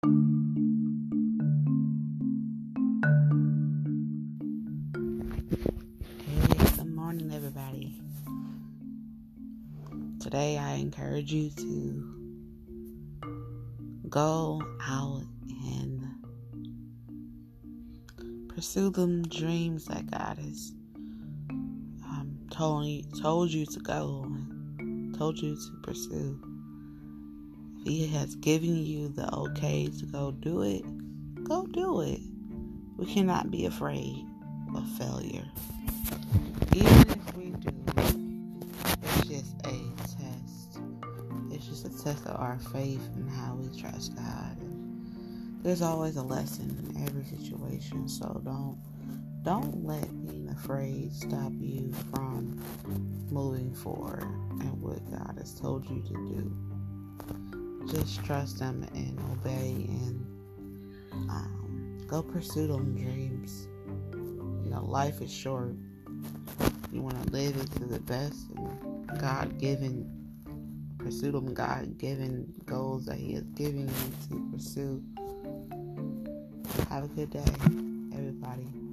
Good morning, everybody. Today, I encourage you to go out and pursue them dreams that God has um, told you, told you to go and told you to pursue. If He has given you the okay to go do it, go do it. We cannot be afraid of failure. Even if we do, it's just a test. It's just a test of our faith and how we trust God. There's always a lesson in every situation, so don't don't let being afraid stop you from moving forward and what God has told you to do. Just trust them and obey and um, go pursue them dreams. You know, life is short. You want to live it to the best and God given, pursue them God given goals that He has given you to pursue. Have a good day, everybody.